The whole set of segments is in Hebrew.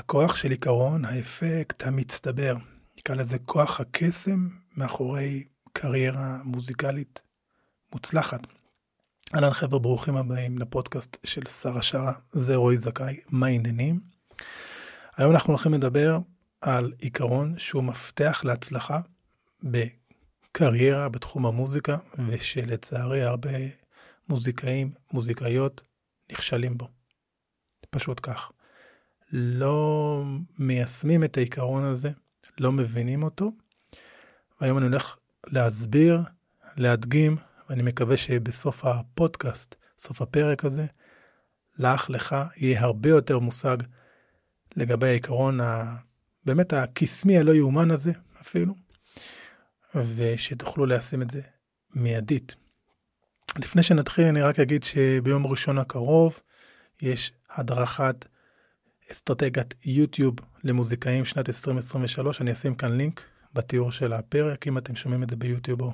הכוח של עיקרון, האפקט המצטבר, נקרא לזה כוח הקסם מאחורי קריירה מוזיקלית מוצלחת. אהלן חבר'ה, ברוכים הבאים לפודקאסט של שרה שרה, זה רועי זכאי, מה העניינים? היום אנחנו הולכים לדבר על עיקרון שהוא מפתח להצלחה בקריירה בתחום המוזיקה, ושלצערי הרבה מוזיקאים, מוזיקאיות, נכשלים בו. פשוט כך. לא מיישמים את העיקרון הזה, לא מבינים אותו. והיום אני הולך להסביר, להדגים, ואני מקווה שבסוף הפודקאסט, סוף הפרק הזה, לך, לך, יהיה הרבה יותר מושג לגבי העיקרון ה... באמת הקסמי הלא יאומן הזה אפילו, ושתוכלו ליישם את זה מיידית. לפני שנתחיל אני רק אגיד שביום ראשון הקרוב יש הדרכת אסטרטגיית יוטיוב למוזיקאים שנת 2023, אני אשים כאן לינק בתיאור של הפרק, אם אתם שומעים את זה ביוטיוב או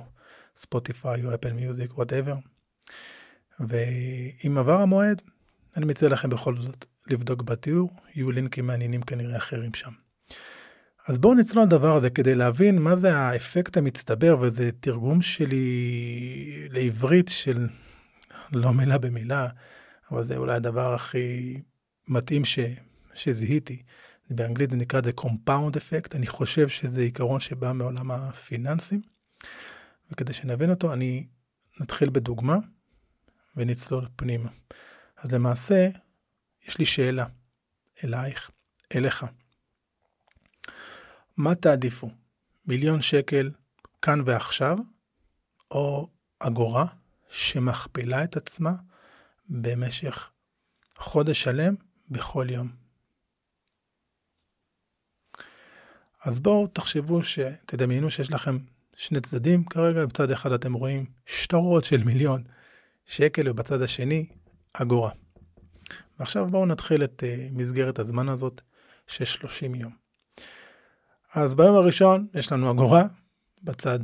ספוטיפיי או אפל מיוזיק, whatever. ואם עבר המועד, אני מציע לכם בכל זאת לבדוק בתיאור, יהיו לינקים מעניינים כנראה אחרים שם. אז בואו נצלול לדבר הזה כדי להבין מה זה האפקט המצטבר, וזה תרגום שלי לעברית של לא מילה במילה, אבל זה אולי הדבר הכי מתאים ש... שזיהיתי. באנגלית זה נקרא זה compound effect, אני חושב שזה עיקרון שבא מעולם הפיננסים. וכדי שנבין אותו, אני נתחיל בדוגמה ונצלול פנימה. אז למעשה, יש לי שאלה אלייך, אליך. מה תעדיפו? מיליון שקל כאן ועכשיו, או אגורה שמכפילה את עצמה במשך חודש שלם בכל יום? אז בואו תחשבו שתדמיינו שיש לכם שני צדדים כרגע, בצד אחד אתם רואים שטרות של מיליון שקל ובצד השני אגורה. ועכשיו בואו נתחיל את uh, מסגרת הזמן הזאת של 30 יום. אז ביום הראשון יש לנו אגורה בצד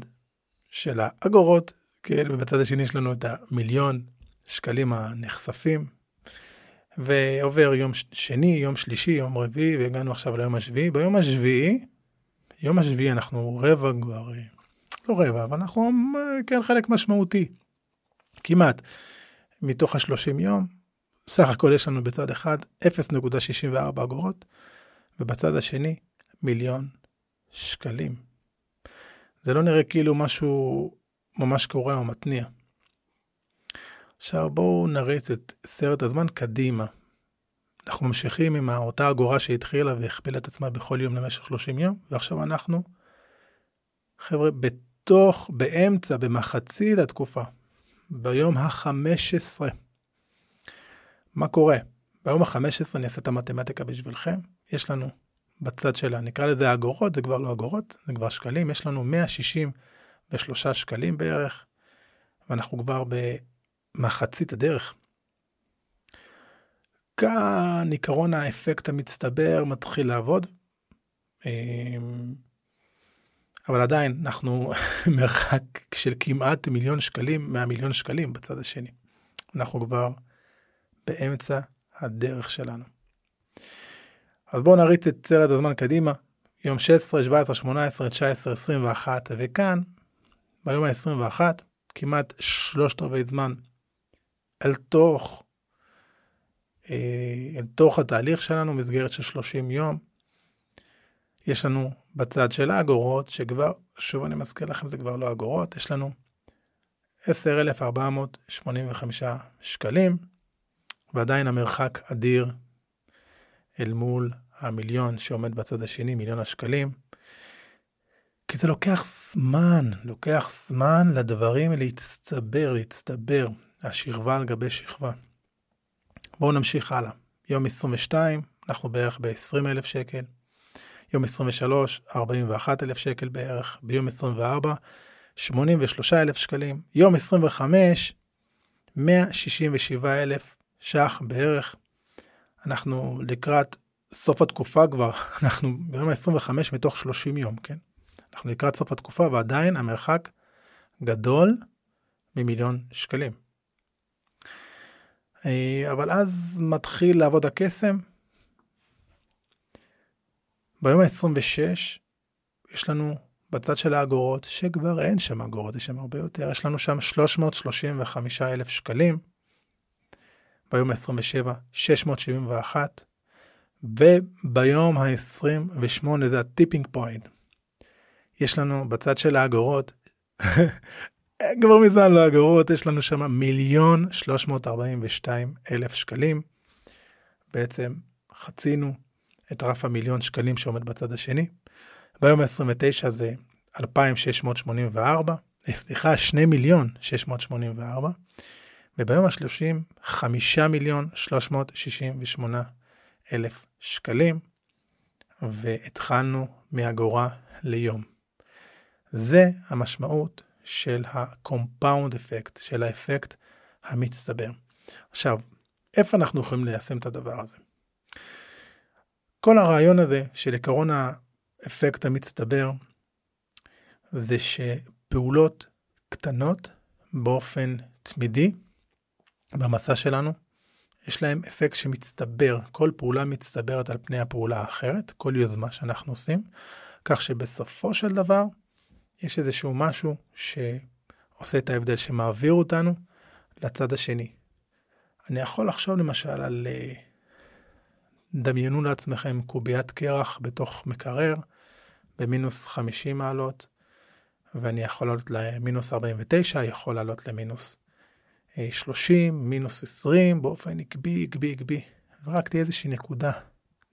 של האגורות, כן, ובצד השני יש לנו את המיליון שקלים הנחשפים. ועובר יום שני, יום שלישי, יום רביעי, והגענו עכשיו ליום השביעי. ביום השביעי יום השביעי אנחנו רבע כבר, אה, לא רבע, אבל אנחנו אה, כן חלק משמעותי, כמעט, מתוך השלושים יום. סך הכל יש לנו בצד אחד 0.64 אגורות, ובצד השני מיליון שקלים. זה לא נראה כאילו משהו ממש קורה או מתניע. עכשיו בואו נריץ את סרט הזמן קדימה. אנחנו ממשיכים עם אותה אגורה שהתחילה והכפילה את עצמה בכל יום למשך 30 יום, ועכשיו אנחנו, חבר'ה, בתוך, באמצע, במחצית התקופה, ביום ה-15. מה קורה? ביום ה-15, אני אעשה את המתמטיקה בשבילכם, יש לנו בצד שלה, נקרא לזה אגורות, זה כבר לא אגורות, זה כבר שקלים, יש לנו 163 שקלים בערך, ואנחנו כבר במחצית הדרך. כאן עיקרון האפקט המצטבר מתחיל לעבוד. אמ, אבל עדיין אנחנו מרחק של כמעט מיליון שקלים מהמיליון שקלים בצד השני. אנחנו כבר באמצע הדרך שלנו. אז בואו נריץ את סרט הזמן קדימה, יום 16, 17, 18, 19, 21, וכאן, ביום ה-21, כמעט שלושת רבעי זמן אל תוך אל תוך התהליך שלנו, מסגרת של 30 יום. יש לנו בצד של האגורות, שכבר, שוב אני מזכיר לכם, זה כבר לא אגורות, יש לנו 10,485 שקלים, ועדיין המרחק אדיר אל מול המיליון שעומד בצד השני, מיליון השקלים. כי זה לוקח זמן, לוקח זמן לדברים להצטבר, להצטבר, השכבה על גבי שכבה. בואו נמשיך הלאה. יום 22, אנחנו בערך ב-20 אלף שקל. יום 23, 41 אלף שקל בערך. ביום 24, 83 אלף שקלים. יום 25, 167 אלף ש"ח בערך. אנחנו לקראת סוף התקופה כבר, אנחנו ביום ה-25 מתוך 30 יום, כן? אנחנו לקראת סוף התקופה ועדיין המרחק גדול ממיליון שקלים. אה, אבל אז מתחיל לעבוד הקסם, ביום ה-26 יש לנו בצד של האגורות, שכבר אין שם אגורות, יש שם הרבה יותר, יש לנו שם 335 אלף שקלים. ביום ה-27, 671, וביום ה-28, זה הטיפינג פוינט, יש לנו בצד של האגורות, כבר מזמן לא אגורות, יש לנו שם מיליון 342 אלף שקלים. בעצם חצינו את רף המיליון שקלים שעומד בצד השני. ביום ה-29 זה 2,684, אה, סליחה, 2 מיליון 684, וביום ה-30, 5 מיליון 368 אלף שקלים, והתחלנו מאגורה ליום. זה המשמעות של ה-compound effect, של האפקט המצטבר. עכשיו, איפה אנחנו יכולים ליישם את הדבר הזה? כל הרעיון הזה של עקרון האפקט המצטבר, זה שפעולות קטנות באופן תמידי במסע שלנו, יש להם אפקט שמצטבר, כל פעולה מצטברת על פני הפעולה האחרת, כל יוזמה שאנחנו עושים, כך שבסופו של דבר יש איזשהו משהו שעושה את ההבדל, שמעביר אותנו לצד השני. אני יכול לחשוב למשל על... אה, דמיינו לעצמכם קוביית קרח בתוך מקרר במינוס 50 מעלות, ואני יכול לעלות למינוס 49, יכול לעלות למינוס 30, אה, מינוס 20, באופן עקבי, עקבי, עקבי, ורק תהיה איזושהי נקודה,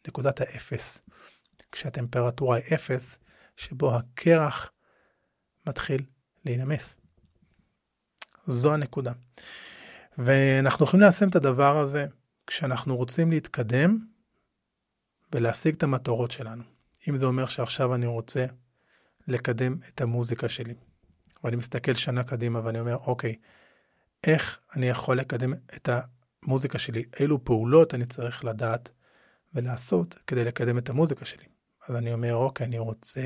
נקודת האפס, כשהטמפרטורה היא אפס, שבו הקרח מתחיל להינמס. זו הנקודה. ואנחנו יכולים ליישם את הדבר הזה כשאנחנו רוצים להתקדם ולהשיג את המטרות שלנו. אם זה אומר שעכשיו אני רוצה לקדם את המוזיקה שלי, ואני מסתכל שנה קדימה ואני אומר, אוקיי, איך אני יכול לקדם את המוזיקה שלי? אילו פעולות אני צריך לדעת ולעשות כדי לקדם את המוזיקה שלי? אז אני אומר, אוקיי, אני רוצה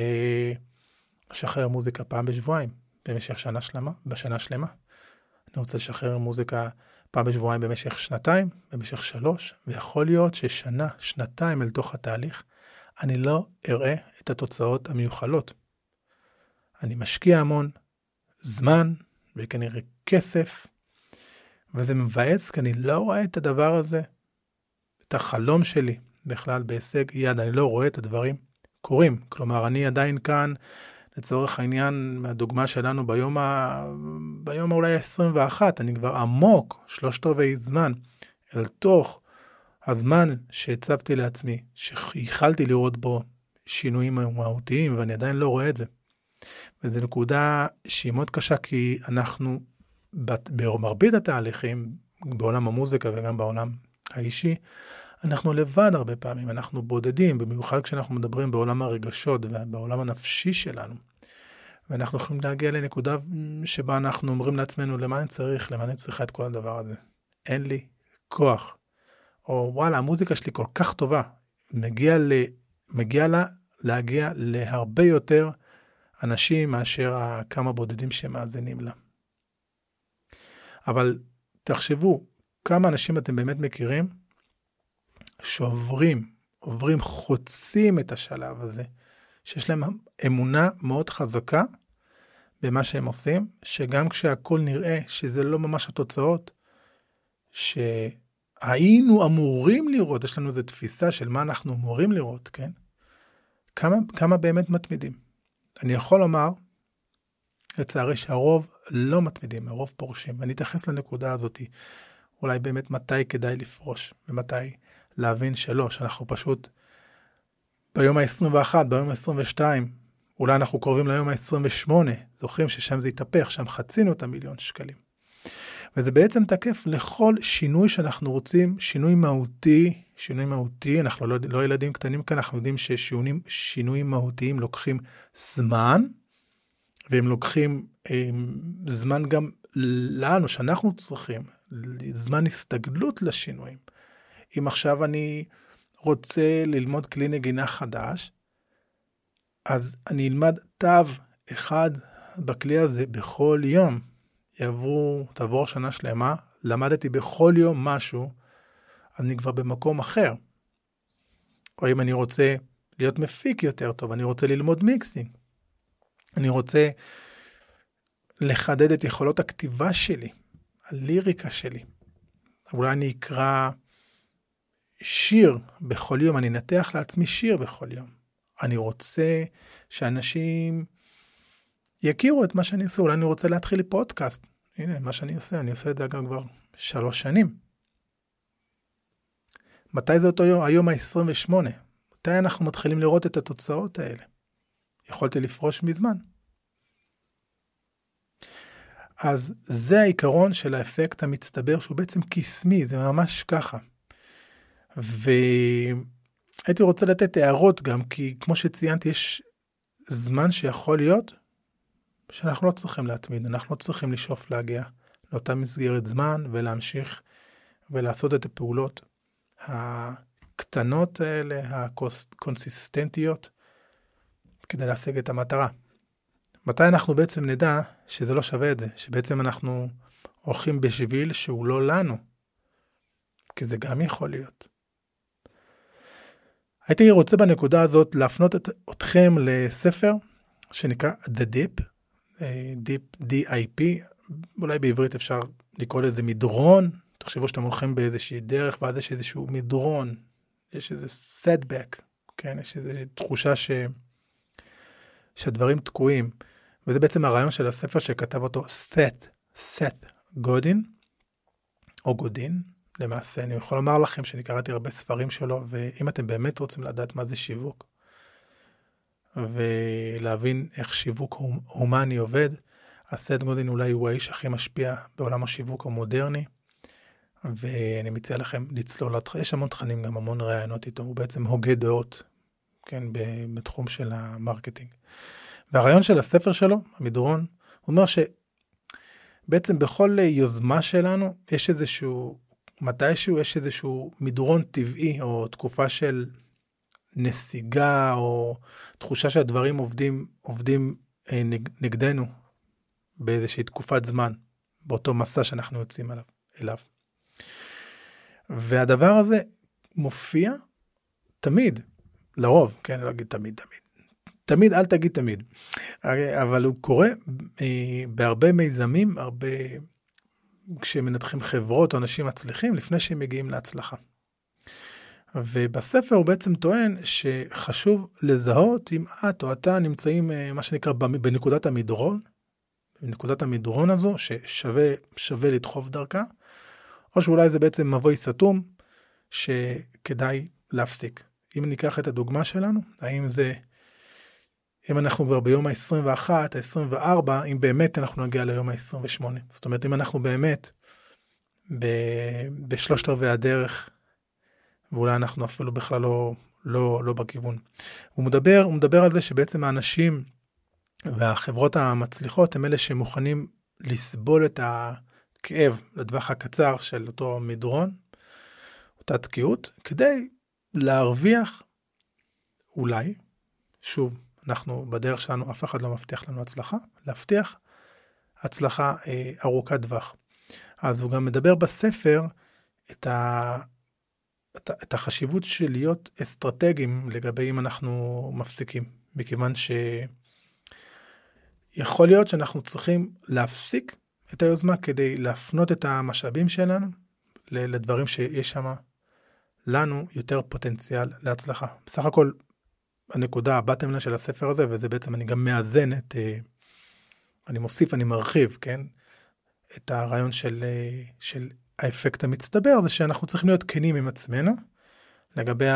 לשחרר מוזיקה פעם בשבועיים במשך שנה שלמה, בשנה שלמה. אני רוצה לשחרר מוזיקה פעם בשבועיים במשך שנתיים, במשך שלוש, ויכול להיות ששנה, שנתיים אל תוך התהליך, אני לא אראה את התוצאות המיוחלות. אני משקיע המון זמן וכנראה כסף, וזה מבאס כי אני לא רואה את הדבר הזה, את החלום שלי בכלל בהישג יד, אני לא רואה את הדברים קורים. כלומר, אני עדיין כאן לצורך העניין, מהדוגמה שלנו ביום, ה... ביום אולי ה-21, אני כבר עמוק, שלושת רבעי זמן, אל תוך הזמן שהצבתי לעצמי, שייחלתי לראות בו שינויים מהותיים, ואני עדיין לא רואה את זה. וזו נקודה שהיא מאוד קשה, כי אנחנו, במרבית התהליכים, בעולם המוזיקה וגם בעולם האישי, אנחנו לבד הרבה פעמים, אנחנו בודדים, במיוחד כשאנחנו מדברים בעולם הרגשות ובעולם הנפשי שלנו. ואנחנו יכולים להגיע לנקודה שבה אנחנו אומרים לעצמנו, למה אני צריך, למה אני צריכה את כל הדבר הזה? אין לי כוח. או וואלה, המוזיקה שלי כל כך טובה, מגיע, ל, מגיע לה להגיע להרבה יותר אנשים מאשר הכמה בודדים שמאזינים לה. אבל תחשבו, כמה אנשים אתם באמת מכירים שעוברים, עוברים, חוצים את השלב הזה, שיש להם אמונה מאוד חזקה במה שהם עושים, שגם כשהכול נראה שזה לא ממש התוצאות שהיינו אמורים לראות, יש לנו איזו תפיסה של מה אנחנו אמורים לראות, כן? כמה, כמה באמת מתמידים. אני יכול לומר, לצערי, שהרוב לא מתמידים, הרוב פורשים. ואני אתייחס לנקודה הזאת, אולי באמת מתי כדאי לפרוש, ומתי להבין שלא, שאנחנו פשוט ביום ה-21, ביום ה-22, אולי אנחנו קרובים ליום ה-28, זוכרים ששם זה התהפך, שם חצינו את המיליון שקלים. וזה בעצם תקף לכל שינוי שאנחנו רוצים, שינוי מהותי, שינוי מהותי, אנחנו לא, לא ילדים קטנים כאן, אנחנו יודעים ששינויים מהותיים לוקחים זמן, והם לוקחים הם, אה, זמן גם לנו, שאנחנו צריכים, זמן הסתגלות לשינויים. אם עכשיו אני רוצה ללמוד כלי נגינה חדש, אז אני אלמד תו אחד בכלי הזה בכל יום. יעברו, תעבור שנה שלמה, למדתי בכל יום משהו, אני כבר במקום אחר. או אם אני רוצה להיות מפיק יותר טוב, אני רוצה ללמוד מיקסינג. אני רוצה לחדד את יכולות הכתיבה שלי, הליריקה שלי. אולי אני אקרא שיר בכל יום, אני אנתח לעצמי שיר בכל יום. אני רוצה שאנשים יכירו את מה שאני עושה, אולי אני רוצה להתחיל פודקאסט. הנה, מה שאני עושה, אני עושה את זה אגב כבר שלוש שנים. מתי זה אותו יום? היום ה-28. מתי אנחנו מתחילים לראות את התוצאות האלה? יכולתי לפרוש מזמן. אז זה העיקרון של האפקט המצטבר שהוא בעצם קסמי, זה ממש ככה. והייתי רוצה לתת הערות גם, כי כמו שציינתי, יש זמן שיכול להיות שאנחנו לא צריכים להתמיד, אנחנו לא צריכים לשאוף להגיע לאותה מסגרת זמן ולהמשיך ולעשות את הפעולות הקטנות האלה, הקונסיסטנטיות, כדי להשיג את המטרה. מתי אנחנו בעצם נדע שזה לא שווה את זה, שבעצם אנחנו הולכים בשביל שהוא לא לנו, כי זה גם יכול להיות. הייתי רוצה בנקודה הזאת להפנות את, אתכם לספר שנקרא The Deep, אה, Deep D-I-P, אולי בעברית אפשר לקרוא לזה מדרון, תחשבו שאתם הולכים באיזושהי דרך ואז יש איזשהו מדרון, יש איזה setback, כן, יש איזו תחושה ש... שהדברים תקועים. וזה בעצם הרעיון של הספר שכתב אותו סט, סט גודין, או גודין, למעשה אני יכול לומר לכם שאני קראתי הרבה ספרים שלו, ואם אתם באמת רוצים לדעת מה זה שיווק, ולהבין איך שיווק הומני עובד, אז סט גודין אולי הוא האיש הכי משפיע בעולם השיווק המודרני, ואני מציע לכם לצלול, יש המון תכנים, גם המון ראיונות איתו, הוא בעצם הוגה דעות, כן, בתחום של ה marketing. והרעיון של הספר שלו, המדרון, הוא אומר שבעצם בכל יוזמה שלנו יש איזשהו, מתישהו יש איזשהו מדרון טבעי או תקופה של נסיגה או תחושה שהדברים עובדים, עובדים אה, נגדנו באיזושהי תקופת זמן, באותו מסע שאנחנו יוצאים אליו. אליו. והדבר הזה מופיע תמיד, לרוב, כן, לא אגיד תמיד, תמיד, תמיד אל תגיד תמיד, אבל הוא קורה אה, בהרבה מיזמים, הרבה, כשמנתחים חברות או אנשים מצליחים לפני שהם מגיעים להצלחה. ובספר הוא בעצם טוען שחשוב לזהות אם את או אתה נמצאים אה, מה שנקרא בנקודת המדרון, בנקודת המדרון הזו ששווה לדחוף דרכה, או שאולי זה בעצם מבוי סתום שכדאי להפסיק. אם ניקח את הדוגמה שלנו, האם זה אם אנחנו כבר ביום ה-21, ה-24, אם באמת אנחנו נגיע ליום ה-28. זאת אומרת, אם אנחנו באמת ב- בשלושת רבעי הדרך, ואולי אנחנו אפילו בכלל לא, לא, לא בכיוון. הוא מדבר, הוא מדבר על זה שבעצם האנשים והחברות המצליחות הם אלה שמוכנים לסבול את הכאב לטווח הקצר של אותו מדרון, אותה תקיעות, כדי להרוויח אולי, שוב, אנחנו בדרך שלנו, אף אחד לא מבטיח לנו הצלחה, להבטיח הצלחה אה, ארוכת טווח. אז הוא גם מדבר בספר את, ה, את, את החשיבות של להיות אסטרטגיים לגבי אם אנחנו מפסיקים, מכיוון שיכול להיות שאנחנו צריכים להפסיק את היוזמה כדי להפנות את המשאבים שלנו לדברים שיש שם לנו יותר פוטנציאל להצלחה. בסך הכל הנקודה, הבטמלה של הספר הזה, וזה בעצם, אני גם מאזן את, אה, אני מוסיף, אני מרחיב, כן? את הרעיון של, אה, של האפקט המצטבר, זה שאנחנו צריכים להיות כנים עם עצמנו לגבי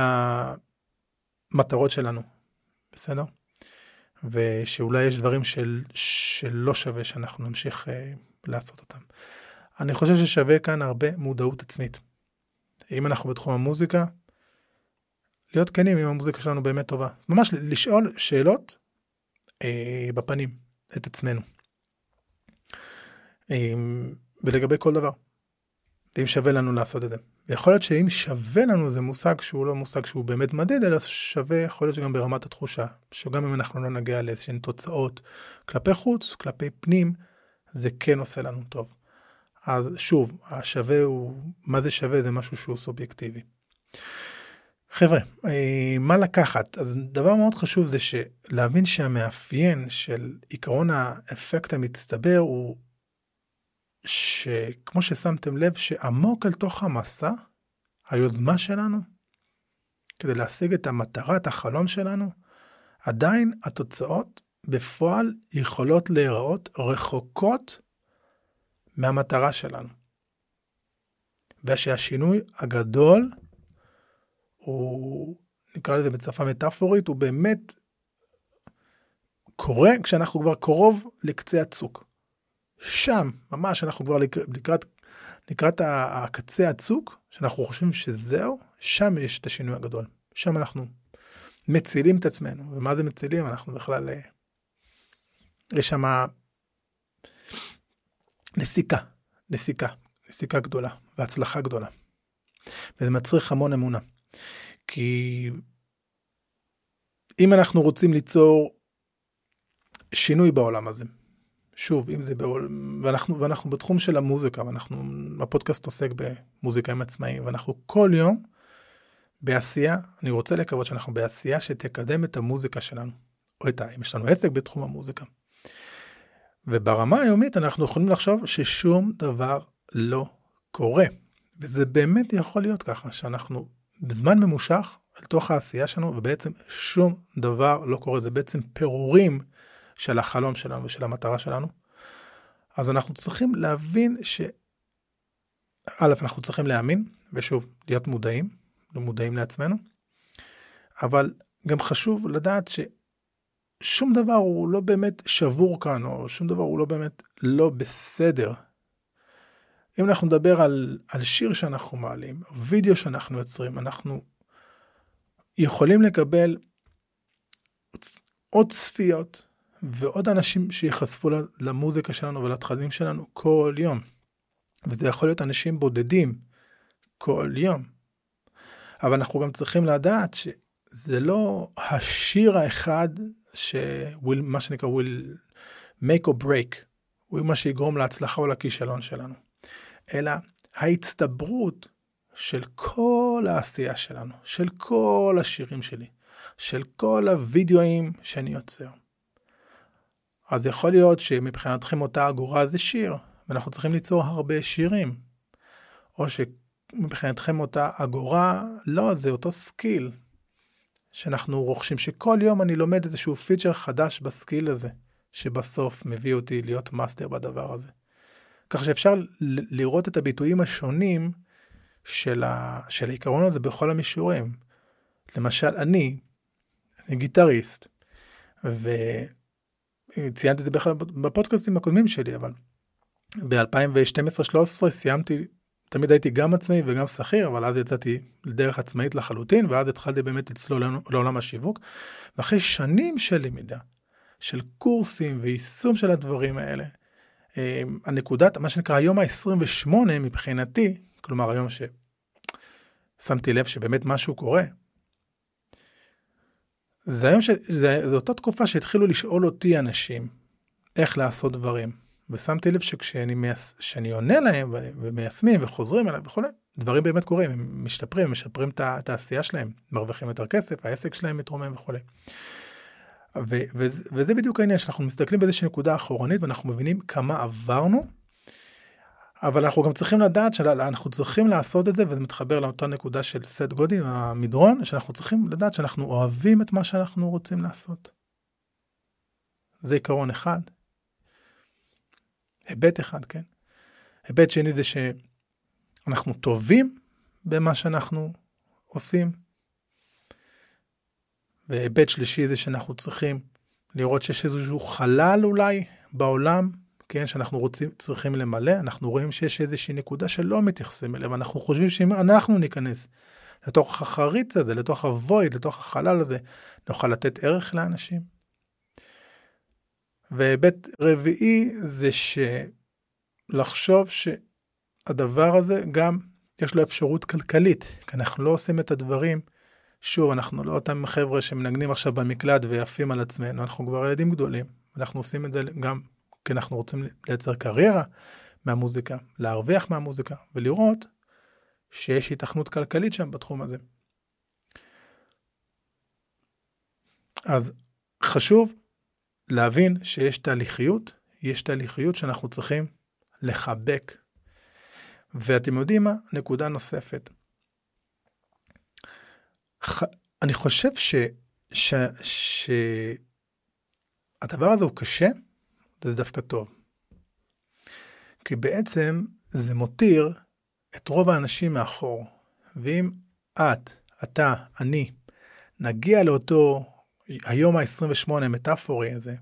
המטרות שלנו, בסדר? ושאולי יש דברים של, שלא שווה שאנחנו נמשיך אה, לעשות אותם. אני חושב ששווה כאן הרבה מודעות עצמית. אם אנחנו בתחום המוזיקה, להיות כנים אם המוזיקה שלנו באמת טובה. ממש לשאול שאלות אה, בפנים את עצמנו. אה, ולגבי כל דבר. ואם שווה לנו לעשות את זה. יכול להיות שאם שווה לנו זה מושג שהוא לא מושג שהוא באמת מדיד, אלא שווה, יכול להיות שגם ברמת התחושה, שגם אם אנחנו לא נגיע לאיזשהן תוצאות כלפי חוץ, כלפי פנים, זה כן עושה לנו טוב. אז שוב, השווה הוא, מה זה שווה זה משהו שהוא סובייקטיבי. חבר'ה, אה, מה לקחת? אז דבר מאוד חשוב זה להבין שהמאפיין של עיקרון האפקט המצטבר הוא שכמו ששמתם לב שעמוק אל תוך המסע, היוזמה שלנו, כדי להשיג את המטרה, את החלום שלנו, עדיין התוצאות בפועל יכולות להיראות רחוקות מהמטרה שלנו. ושהשינוי הגדול הוא, נקרא לזה בשפה מטאפורית, הוא באמת קורה כשאנחנו כבר קרוב לקצה הצוק. שם, ממש אנחנו כבר לקראת, לקראת הקצה הצוק, שאנחנו חושבים שזהו, שם יש את השינוי הגדול. שם אנחנו מצילים את עצמנו. ומה זה מצילים? אנחנו בכלל... אה, יש שם נסיקה, נסיקה, נסיקה גדולה והצלחה גדולה. וזה מצריך המון אמונה. כי אם אנחנו רוצים ליצור שינוי בעולם הזה, שוב, אם זה בעולם, ואנחנו, ואנחנו בתחום של המוזיקה, ואנחנו, הפודקאסט עוסק במוזיקאים עצמאיים, ואנחנו כל יום בעשייה, אני רוצה לקוות שאנחנו בעשייה שתקדם את המוזיקה שלנו, או את ה... אם יש לנו עסק בתחום המוזיקה. וברמה היומית אנחנו יכולים לחשוב ששום דבר לא קורה. וזה באמת יכול להיות ככה, שאנחנו בזמן ממושך אל תוך העשייה שלנו, ובעצם שום דבר לא קורה, זה בעצם פירורים של החלום שלנו ושל המטרה שלנו. אז אנחנו צריכים להבין ש... א', אנחנו צריכים להאמין, ושוב, להיות מודעים, לא מודעים לעצמנו, אבל גם חשוב לדעת ששום דבר הוא לא באמת שבור כאן, או שום דבר הוא לא באמת לא בסדר. אם אנחנו נדבר על, על שיר שאנחנו מעלים, וידאו שאנחנו יוצרים, אנחנו יכולים לקבל עוד צפיות ועוד אנשים שיחשפו למוזיקה שלנו ולתכנים שלנו כל יום. וזה יכול להיות אנשים בודדים כל יום. אבל אנחנו גם צריכים לדעת שזה לא השיר האחד שוויל, מה שנקרא will make or break, הוא מה שיגרום להצלחה או לכישלון שלנו. אלא ההצטברות של כל העשייה שלנו, של כל השירים שלי, של כל הווידאוים שאני יוצר. אז יכול להיות שמבחינתכם אותה אגורה זה שיר, ואנחנו צריכים ליצור הרבה שירים. או שמבחינתכם אותה אגורה, לא, זה אותו skill שאנחנו רוכשים, שכל יום אני לומד איזשהו feature חדש ב skill הזה, שבסוף מביא אותי להיות master בדבר הזה. כך שאפשר לראות את הביטויים השונים של, ה, של העיקרון הזה בכל המישורים. למשל, אני, אני גיטריסט, וציינתי את זה בכלל בפודקאסטים הקודמים שלי, אבל ב-2012-2013 סיימתי, תמיד הייתי גם עצמאי וגם שכיר, אבל אז יצאתי לדרך עצמאית לחלוטין, ואז התחלתי באמת לצלול לעולם השיווק. ואחרי שנים של למידה, של קורסים ויישום של הדברים האלה, הנקודת, מה שנקרא היום ה-28 מבחינתי, כלומר היום ששמתי לב שבאמת משהו קורה, זה היום ש... זה, זה אותה תקופה שהתחילו לשאול אותי אנשים איך לעשות דברים. ושמתי לב שכשאני מייס... עונה להם ומיישמים וחוזרים אליי וכולי, דברים באמת קורים, הם משתפרים, הם משפרים את העשייה שלהם, מרוויחים יותר כסף, העסק שלהם מתרומם וכולי. ו- ו- וזה בדיוק העניין שאנחנו מסתכלים באיזושהי נקודה אחורנית ואנחנו מבינים כמה עברנו. אבל אנחנו גם צריכים לדעת שאנחנו צריכים לעשות את זה וזה מתחבר לאותה נקודה של סט גודי המדרון שאנחנו צריכים לדעת שאנחנו אוהבים את מה שאנחנו רוצים לעשות. זה עיקרון אחד. היבט אחד כן. היבט שני זה שאנחנו טובים במה שאנחנו עושים והיבט שלישי זה שאנחנו צריכים לראות שיש איזשהו חלל אולי בעולם, כן, שאנחנו רוצים, צריכים למלא, אנחנו רואים שיש איזושהי נקודה שלא מתייחסים אליה, ואנחנו חושבים שאם אנחנו ניכנס לתוך החריץ הזה, לתוך הוויד, לתוך החלל הזה, נוכל לתת ערך לאנשים. והיבט רביעי זה שלחשוב שהדבר הזה גם יש לו אפשרות כלכלית, כי אנחנו לא עושים את הדברים שוב, אנחנו לא אותם חבר'ה שמנגנים עכשיו במקלט ויפים על עצמנו, אנחנו כבר ילדים גדולים. אנחנו עושים את זה גם כי אנחנו רוצים לייצר קריירה מהמוזיקה, להרוויח מהמוזיקה, ולראות שיש התכנות כלכלית שם בתחום הזה. אז חשוב להבין שיש תהליכיות, יש תהליכיות שאנחנו צריכים לחבק. ואתם יודעים מה? נקודה נוספת. ח... אני חושב ש... ש... ש... הדבר הזה הוא קשה, זה דווקא טוב. כי בעצם זה מותיר את רוב האנשים מאחור. ואם את, אתה, אני, נגיע לאותו היום ה-28 המטאפורי הזה,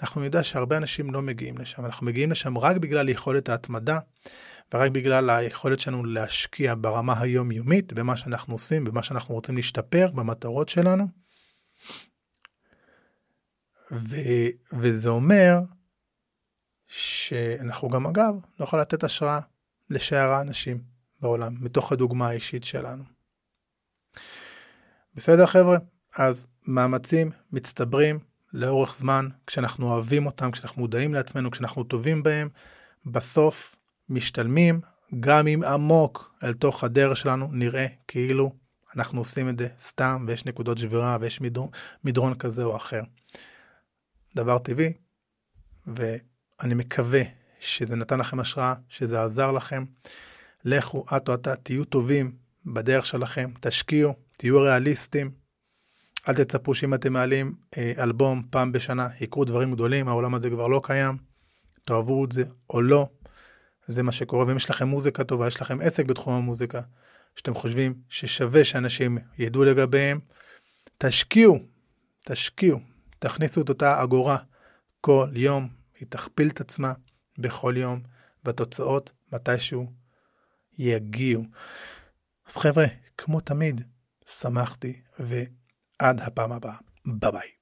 אנחנו נדע שהרבה אנשים לא מגיעים לשם, אנחנו מגיעים לשם רק בגלל יכולת ההתמדה, ורק בגלל היכולת שלנו להשקיע ברמה היומיומית, במה שאנחנו עושים, במה שאנחנו רוצים להשתפר, במטרות שלנו. ו, וזה אומר שאנחנו גם אגב לא יכולים לתת השראה לשאר האנשים בעולם, מתוך הדוגמה האישית שלנו. בסדר חבר'ה? אז מאמצים מצטברים לאורך זמן, כשאנחנו אוהבים אותם, כשאנחנו מודעים לעצמנו, כשאנחנו טובים בהם, בסוף משתלמים, גם אם עמוק אל תוך הדרך שלנו נראה כאילו אנחנו עושים את זה סתם ויש נקודות שבירה ויש מדרון, מדרון כזה או אחר. דבר טבעי, ואני מקווה שזה נתן לכם השראה, שזה עזר לכם. לכו, את או אתה, תהיו טובים בדרך שלכם, תשקיעו, תהיו ריאליסטים. אל תצפו שאם אתם מעלים אה, אלבום פעם בשנה, יקרו דברים גדולים, העולם הזה כבר לא קיים. תאהבו את זה או לא, זה מה שקורה. ואם יש לכם מוזיקה טובה, יש לכם עסק בתחום המוזיקה, שאתם חושבים ששווה שאנשים ידעו לגביהם, תשקיעו, תשקיעו, תכניסו את אותה אגורה כל יום, היא תכפיל את עצמה בכל יום, והתוצאות מתישהו יגיעו. אז חבר'ה, כמו תמיד, שמחתי, ועד הפעם הבאה. ביי ביי.